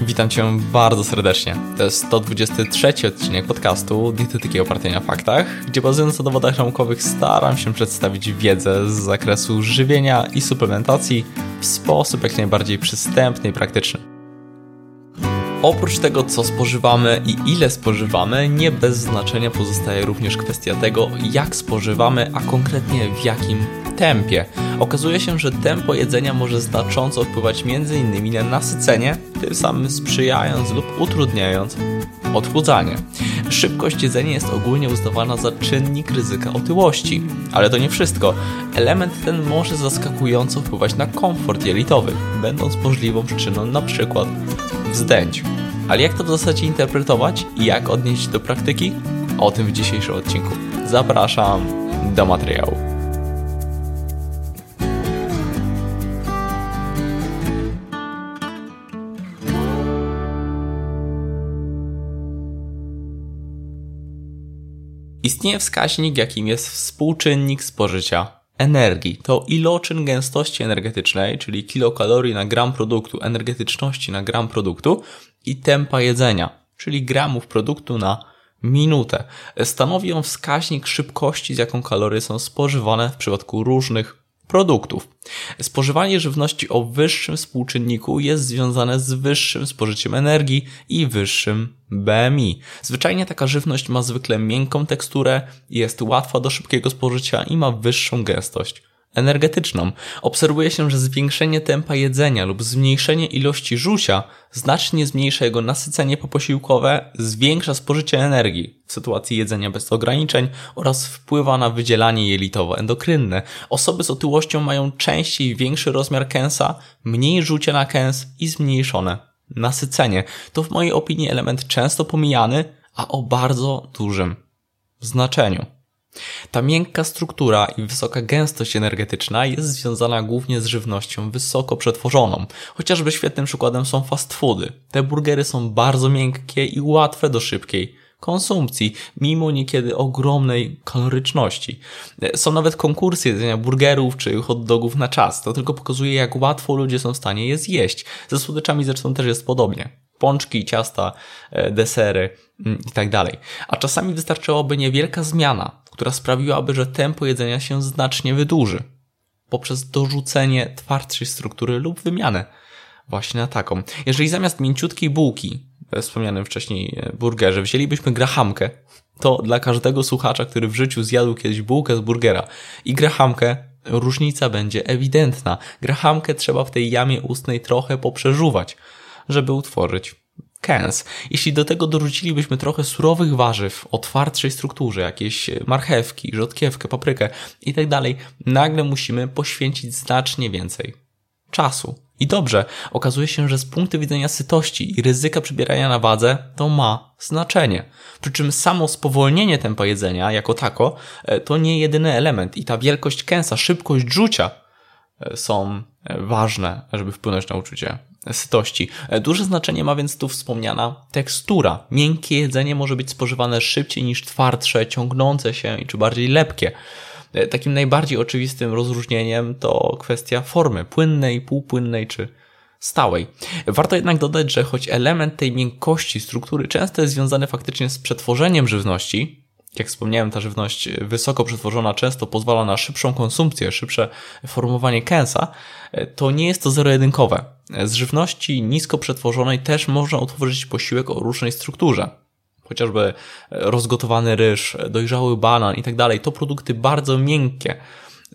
Witam Cię bardzo serdecznie. To jest 123 odcinek podcastu Dietetyki opartej na faktach, gdzie bazując na dowodach naukowych staram się przedstawić wiedzę z zakresu żywienia i suplementacji w sposób jak najbardziej przystępny i praktyczny. Oprócz tego, co spożywamy i ile spożywamy, nie bez znaczenia pozostaje również kwestia tego, jak spożywamy, a konkretnie w jakim tempie. Okazuje się, że tempo jedzenia może znacząco wpływać m.in. na nasycenie, tym samym sprzyjając lub utrudniając odchudzanie. Szybkość jedzenia jest ogólnie uznawana za czynnik ryzyka otyłości, ale to nie wszystko. Element ten może zaskakująco wpływać na komfort jelitowy, będąc możliwą przyczyną np. wzdęć. Ale jak to w zasadzie interpretować i jak odnieść do praktyki? O tym w dzisiejszym odcinku. Zapraszam do materiału. Istnieje wskaźnik, jakim jest współczynnik spożycia energii. To iloczyn gęstości energetycznej, czyli kilokalorii na gram produktu, energetyczności na gram produktu i tempa jedzenia, czyli gramów produktu na minutę. Stanowi on wskaźnik szybkości, z jaką kalorie są spożywane w przypadku różnych produktów. Spożywanie żywności o wyższym współczynniku jest związane z wyższym spożyciem energii i wyższym BMI. Zwyczajnie taka żywność ma zwykle miękką teksturę, jest łatwa do szybkiego spożycia i ma wyższą gęstość energetyczną. Obserwuje się, że zwiększenie tempa jedzenia lub zmniejszenie ilości żusia znacznie zmniejsza jego nasycenie poposiłkowe, zwiększa spożycie energii w sytuacji jedzenia bez ograniczeń oraz wpływa na wydzielanie jelitowo-endokrynne. Osoby z otyłością mają częściej większy rozmiar kęsa, mniej rzucia na kęs i zmniejszone nasycenie. To w mojej opinii element często pomijany, a o bardzo dużym znaczeniu. Ta miękka struktura i wysoka gęstość energetyczna jest związana głównie z żywnością wysoko przetworzoną. Chociażby świetnym przykładem są fast foody. Te burgery są bardzo miękkie i łatwe do szybkiej konsumpcji, mimo niekiedy ogromnej kaloryczności. Są nawet konkursy jedzenia burgerów czy hot dogów na czas. To tylko pokazuje, jak łatwo ludzie są w stanie je zjeść. Ze słodyczami zresztą też jest podobnie. Pączki, ciasta, e, desery mm, i tak. A czasami wystarczyłaby niewielka zmiana która sprawiłaby, że tempo jedzenia się znacznie wydłuży poprzez dorzucenie twardszej struktury lub wymianę właśnie na taką. Jeżeli zamiast mięciutkiej bułki, we wspomnianym wcześniej e, burgerze, wzięlibyśmy grahamkę, to dla każdego słuchacza, który w życiu zjadł kiedyś bułkę z burgera i grahamkę, różnica będzie ewidentna. Grahamkę trzeba w tej jamie ustnej trochę poprzeżuwać, żeby utworzyć kęs. Jeśli do tego dorzucilibyśmy trochę surowych warzyw o twardszej strukturze, jakieś marchewki, rzodkiewkę, paprykę i tak dalej, nagle musimy poświęcić znacznie więcej czasu. I dobrze, okazuje się, że z punktu widzenia sytości i ryzyka przybierania na wadze to ma znaczenie. Przy czym samo spowolnienie tempa jedzenia jako tako e, to nie jedyny element i ta wielkość kęsa, szybkość rzucia e, są ważne, żeby wpłynąć na uczucie sytości. Duże znaczenie ma więc tu wspomniana tekstura. Miękkie jedzenie może być spożywane szybciej niż twardsze, ciągnące się czy bardziej lepkie. Takim najbardziej oczywistym rozróżnieniem to kwestia formy płynnej, półpłynnej czy stałej. Warto jednak dodać, że choć element tej miękkości struktury często jest związany faktycznie z przetworzeniem żywności, jak wspomniałem, ta żywność wysoko przetworzona często pozwala na szybszą konsumpcję, szybsze formowanie kęsa, to nie jest to zero-jedynkowe. Z żywności nisko przetworzonej też można utworzyć posiłek o różnej strukturze. Chociażby rozgotowany ryż, dojrzały banan i tak dalej. To produkty bardzo miękkie,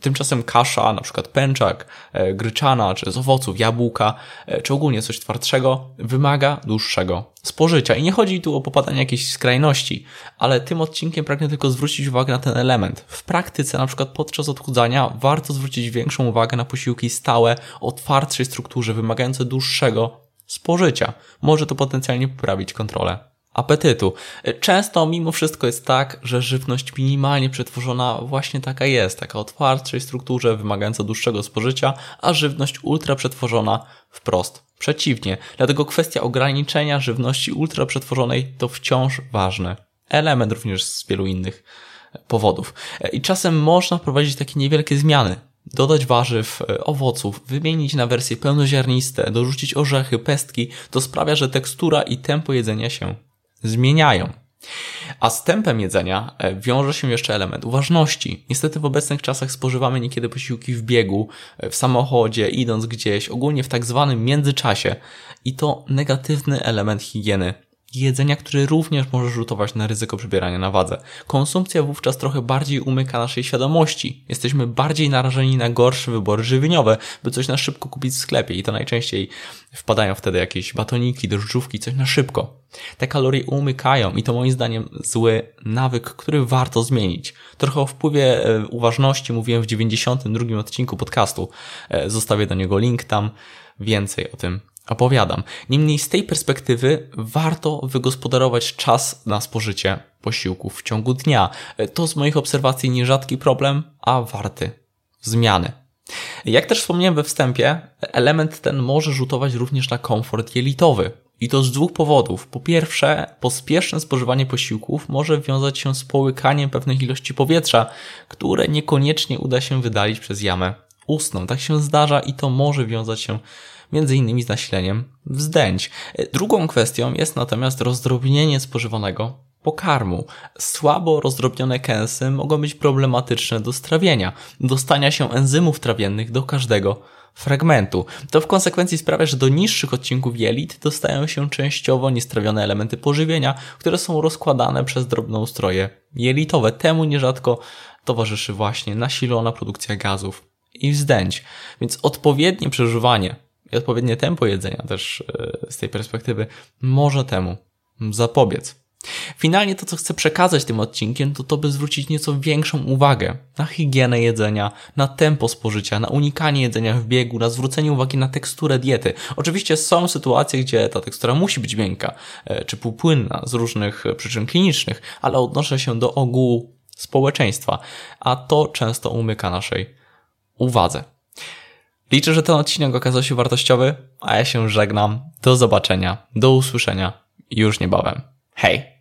Tymczasem kasza, na przykład pęczak, e, gryczana, czy z owoców, jabłka, e, czy ogólnie coś twardszego, wymaga dłuższego spożycia. I nie chodzi tu o popadanie jakiejś skrajności, ale tym odcinkiem pragnę tylko zwrócić uwagę na ten element. W praktyce, na przykład podczas odchudzania, warto zwrócić większą uwagę na posiłki stałe o twardszej strukturze, wymagające dłuższego spożycia. Może to potencjalnie poprawić kontrolę apetytu. Często mimo wszystko jest tak, że żywność minimalnie przetworzona właśnie taka jest, taka o twardszej strukturze, wymagająca dłuższego spożycia, a żywność ultra przetworzona wprost przeciwnie. Dlatego kwestia ograniczenia żywności ultra przetworzonej to wciąż ważny element również z wielu innych powodów. I czasem można wprowadzić takie niewielkie zmiany dodać warzyw, owoców, wymienić na wersje pełnoziarniste, dorzucić orzechy, pestki, to sprawia, że tekstura i tempo jedzenia się zmieniają. A z tempem jedzenia e, wiąże się jeszcze element uważności. Niestety w obecnych czasach spożywamy niekiedy posiłki w biegu, e, w samochodzie, idąc gdzieś, ogólnie w tak zwanym międzyczasie. I to negatywny element higieny jedzenia, który również może rzutować na ryzyko przybierania na wadze. Konsumpcja wówczas trochę bardziej umyka naszej świadomości. Jesteśmy bardziej narażeni na gorsze wybory żywieniowe, by coś na szybko kupić w sklepie i to najczęściej wpadają wtedy jakieś batoniki, drożdżówki, coś na szybko. Te kalorie umykają i to moim zdaniem zły nawyk, który warto zmienić. Trochę o wpływie e, uważności mówiłem w 92 odcinku podcastu. E, zostawię do niego link tam. Więcej o tym opowiadam. Niemniej z tej perspektywy warto wygospodarować czas na spożycie posiłków w ciągu dnia. To z moich obserwacji nierzadki problem, a warty zmiany. Jak też wspomniałem we wstępie, element ten może rzutować również na komfort jelitowy. I to z dwóch powodów. Po pierwsze, pospieszne spożywanie posiłków może wiązać się z połykaniem pewnych ilości powietrza, które niekoniecznie uda się wydalić przez jamę ustną. Tak się zdarza i to może wiązać się między innymi z nasileniem wzdęć. Drugą kwestią jest natomiast rozdrobnienie spożywanego pokarmu. Słabo rozdrobnione kęsy mogą być problematyczne do strawienia, dostania się enzymów trawiennych do każdego fragmentu. To w konsekwencji sprawia, że do niższych odcinków jelit dostają się częściowo niestrawione elementy pożywienia, które są rozkładane przez drobnoustroje jelitowe. Temu nierzadko towarzyszy właśnie nasilona produkcja gazów i wzdęć. Więc odpowiednie przeżywanie i odpowiednie tempo jedzenia też e, z tej perspektywy może temu zapobiec. Finalnie to, co chcę przekazać tym odcinkiem, to to, by zwrócić nieco większą uwagę na higienę jedzenia, na tempo spożycia, na unikanie jedzenia w biegu, na zwrócenie uwagi na teksturę diety. Oczywiście są sytuacje, gdzie ta tekstura musi być miękka e, czy półpłynna z różnych przyczyn klinicznych, ale odnoszę się do ogółu społeczeństwa, a to często umyka naszej uwadze. Liczę, że ten odcinek okazał się wartościowy, a ja się żegnam. Do zobaczenia, do usłyszenia już niebawem. Hej!